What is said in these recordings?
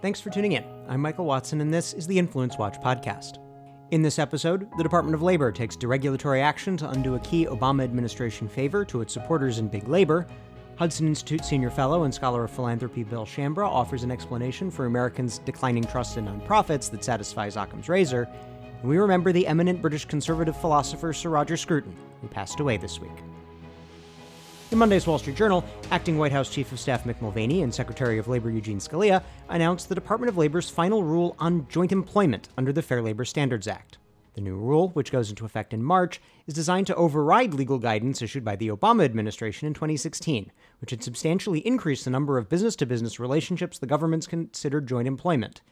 Thanks for tuning in. I'm Michael Watson, and this is the Influence Watch podcast. In this episode, the Department of Labor takes deregulatory action to undo a key Obama administration favor to its supporters in big labor. Hudson Institute senior fellow and scholar of philanthropy Bill Schambra offers an explanation for Americans' declining trust in nonprofits that satisfies Occam's razor. And we remember the eminent British conservative philosopher Sir Roger Scruton, who passed away this week. In Monday's Wall Street Journal, acting White House Chief of Staff Mick Mulvaney and Secretary of Labor Eugene Scalia announced the Department of Labor's final rule on joint employment under the Fair Labor Standards Act. The new rule, which goes into effect in March, is designed to override legal guidance issued by the Obama administration in 2016, which had substantially increased the number of business to business relationships the governments considered joint employment,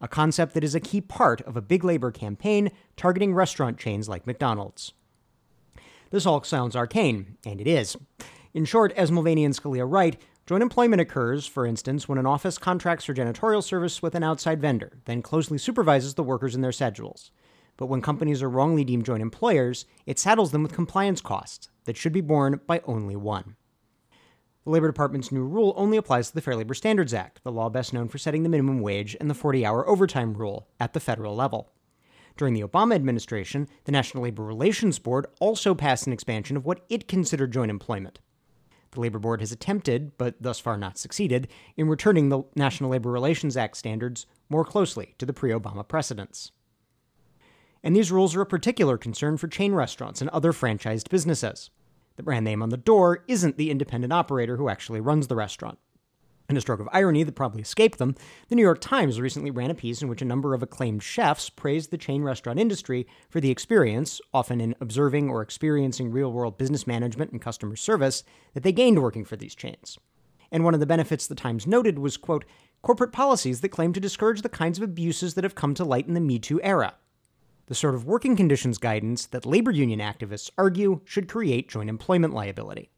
a concept that is a key part of a big labor campaign targeting restaurant chains like McDonald's. This all sounds arcane, and it is. In short, as Mulvaney and Scalia write, joint employment occurs, for instance, when an office contracts for janitorial service with an outside vendor, then closely supervises the workers in their schedules. But when companies are wrongly deemed joint employers, it saddles them with compliance costs that should be borne by only one. The Labor Department's new rule only applies to the Fair Labor Standards Act, the law best known for setting the minimum wage and the 40 hour overtime rule at the federal level. During the Obama administration, the National Labor Relations Board also passed an expansion of what it considered joint employment. The Labor Board has attempted, but thus far not succeeded, in returning the National Labor Relations Act standards more closely to the pre Obama precedents. And these rules are a particular concern for chain restaurants and other franchised businesses. The brand name on the door isn't the independent operator who actually runs the restaurant. In a stroke of irony that probably escaped them, the New York Times recently ran a piece in which a number of acclaimed chefs praised the chain restaurant industry for the experience, often in observing or experiencing real world business management and customer service, that they gained working for these chains. And one of the benefits the Times noted was, quote, corporate policies that claim to discourage the kinds of abuses that have come to light in the Me Too era. The sort of working conditions guidance that labor union activists argue should create joint employment liability.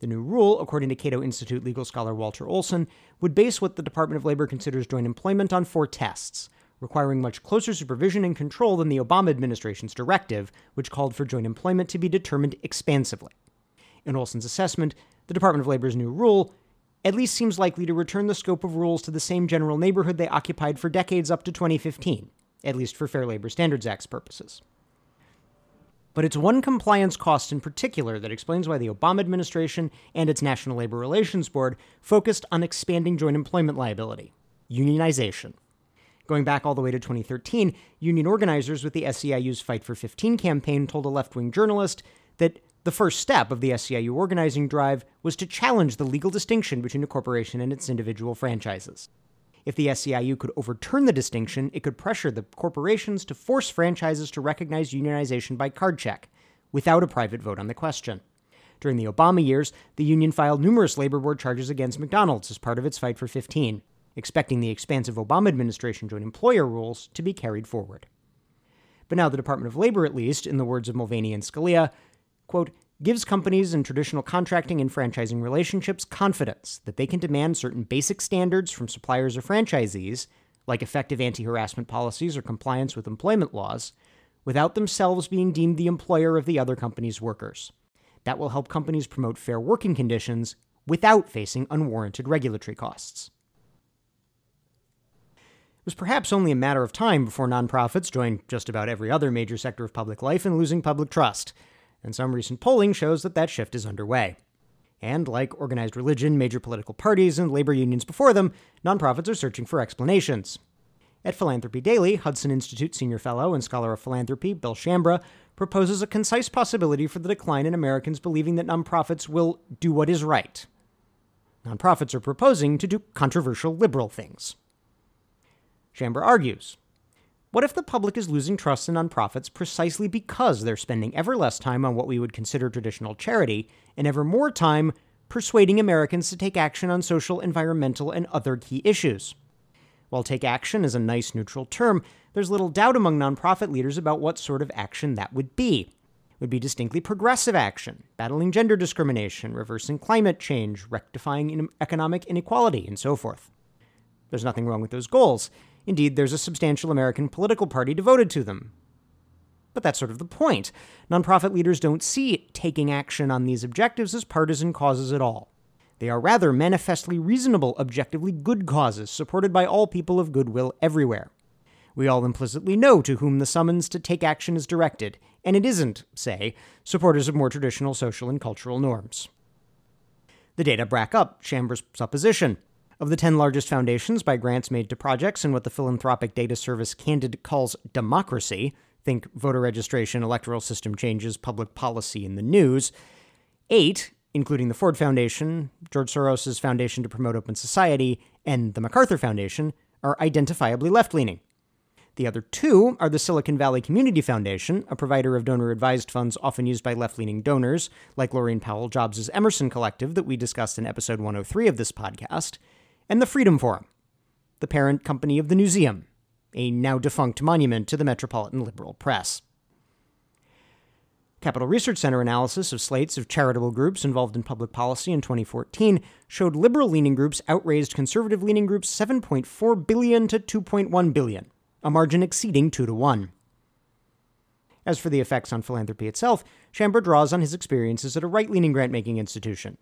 The new rule, according to Cato Institute legal scholar Walter Olson, would base what the Department of Labor considers joint employment on four tests, requiring much closer supervision and control than the Obama administration's directive, which called for joint employment to be determined expansively. In Olson's assessment, the Department of Labor's new rule at least seems likely to return the scope of rules to the same general neighborhood they occupied for decades up to 2015, at least for Fair Labor Standards Act's purposes. But it's one compliance cost in particular that explains why the Obama administration and its National Labor Relations Board focused on expanding joint employment liability unionization. Going back all the way to 2013, union organizers with the SEIU's Fight for 15 campaign told a left wing journalist that the first step of the SEIU organizing drive was to challenge the legal distinction between a corporation and its individual franchises. If the SEIU could overturn the distinction, it could pressure the corporations to force franchises to recognize unionization by card check, without a private vote on the question. During the Obama years, the union filed numerous labor board charges against McDonald's as part of its fight for 15, expecting the expansive Obama administration joint employer rules to be carried forward. But now the Department of Labor, at least, in the words of Mulvaney and Scalia, quote, gives companies in traditional contracting and franchising relationships confidence that they can demand certain basic standards from suppliers or franchisees, like effective anti harassment policies or compliance with employment laws, without themselves being deemed the employer of the other company's workers. That will help companies promote fair working conditions without facing unwarranted regulatory costs. It was perhaps only a matter of time before nonprofits joined just about every other major sector of public life in losing public trust and some recent polling shows that that shift is underway. And like organized religion, major political parties, and labor unions before them, nonprofits are searching for explanations. At Philanthropy Daily, Hudson Institute senior fellow and scholar of philanthropy Bill Schambra proposes a concise possibility for the decline in Americans believing that nonprofits will do what is right. Nonprofits are proposing to do controversial liberal things. Schambra argues what if the public is losing trust in nonprofits precisely because they're spending ever less time on what we would consider traditional charity and ever more time persuading Americans to take action on social, environmental, and other key issues? While take action is a nice neutral term, there's little doubt among nonprofit leaders about what sort of action that would be. It would be distinctly progressive action, battling gender discrimination, reversing climate change, rectifying economic inequality, and so forth. There's nothing wrong with those goals. Indeed, there's a substantial American political party devoted to them. But that's sort of the point. Nonprofit leaders don't see taking action on these objectives as partisan causes at all. They are rather manifestly reasonable, objectively good causes, supported by all people of goodwill everywhere. We all implicitly know to whom the summons to take action is directed, and it isn't, say, supporters of more traditional social and cultural norms. The data back up Schambra's supposition. Of the 10 largest foundations by grants made to projects in what the philanthropic data service Candid calls democracy, think voter registration, electoral system changes, public policy, and the news, eight, including the Ford Foundation, George Soros' Foundation to Promote Open Society, and the MacArthur Foundation, are identifiably left leaning. The other two are the Silicon Valley Community Foundation, a provider of donor advised funds often used by left leaning donors, like Laurene Powell Jobs' Emerson Collective that we discussed in episode 103 of this podcast, and the Freedom Forum, the parent company of the Newseum, a now defunct monument to the Metropolitan Liberal Press. Capital Research Center analysis of slates of charitable groups involved in public policy in 2014 showed liberal leaning groups outraised conservative leaning groups 7.4 billion to 2.1 billion a margin exceeding 2 to 1. As for the effects on philanthropy itself, Schambra draws on his experiences at a right leaning grant making institution.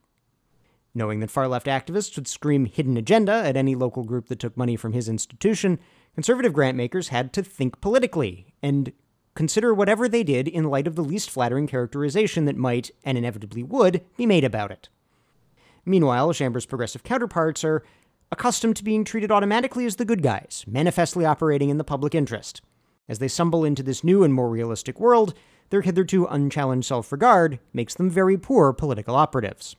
Knowing that far left activists would scream hidden agenda at any local group that took money from his institution, conservative grant makers had to think politically and consider whatever they did in light of the least flattering characterization that might, and inevitably would, be made about it. Meanwhile, Schambra's progressive counterparts are accustomed to being treated automatically as the good guys, manifestly operating in the public interest. As they stumble into this new and more realistic world, their hitherto unchallenged self regard makes them very poor political operatives.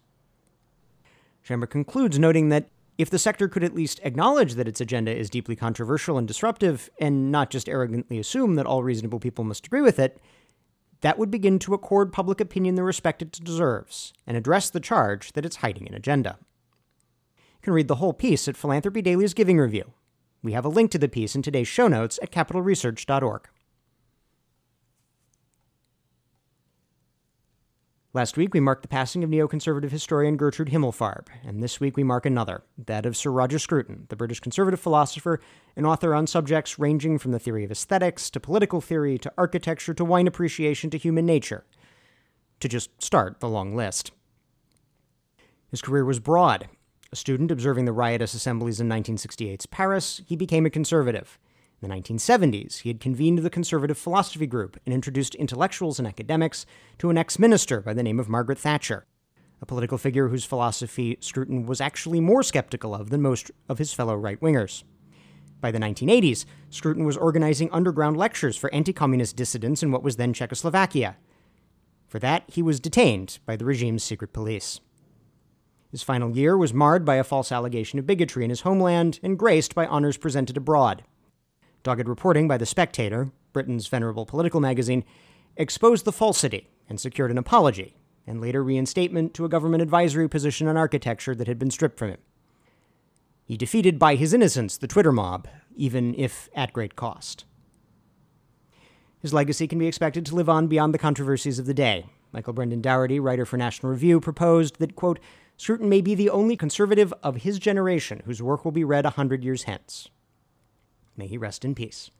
Schambra concludes noting that if the sector could at least acknowledge that its agenda is deeply controversial and disruptive, and not just arrogantly assume that all reasonable people must agree with it, that would begin to accord public opinion the respect it deserves and address the charge that it's hiding an agenda You can read the whole piece at Philanthropy Daily's Giving Review. We have a link to the piece in today's show notes at capitalresearch.org. Last week, we marked the passing of neoconservative historian Gertrude Himmelfarb, and this week we mark another, that of Sir Roger Scruton, the British conservative philosopher and author on subjects ranging from the theory of aesthetics to political theory to architecture to wine appreciation to human nature, to just start the long list. His career was broad, a student observing the riotous assemblies in 1968's Paris, he became a conservative. In the 1970s, he had convened the Conservative Philosophy Group and introduced intellectuals and academics to an ex minister by the name of Margaret Thatcher, a political figure whose philosophy Scruton was actually more skeptical of than most of his fellow right wingers. By the 1980s, Scruton was organizing underground lectures for anti communist dissidents in what was then Czechoslovakia. For that, he was detained by the regime's secret police. His final year was marred by a false allegation of bigotry in his homeland and graced by honors presented abroad. Dogged reporting by The Spectator, Britain's venerable political magazine, exposed the falsity and secured an apology, and later reinstatement to a government advisory position on architecture that had been stripped from him. He defeated by his innocence the Twitter mob, even if at great cost. His legacy can be expected to live on beyond the controversies of the day. Michael Brendan Dougherty, writer for National Review, proposed that, quote, Scruton may be the only conservative of his generation whose work will be read a hundred years hence. May he rest in peace.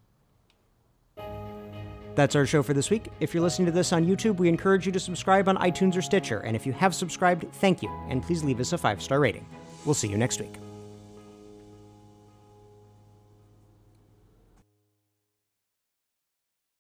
That's our show for this week. If you're listening to this on YouTube, we encourage you to subscribe on iTunes or Stitcher. And if you have subscribed, thank you, and please leave us a five star rating. We'll see you next week.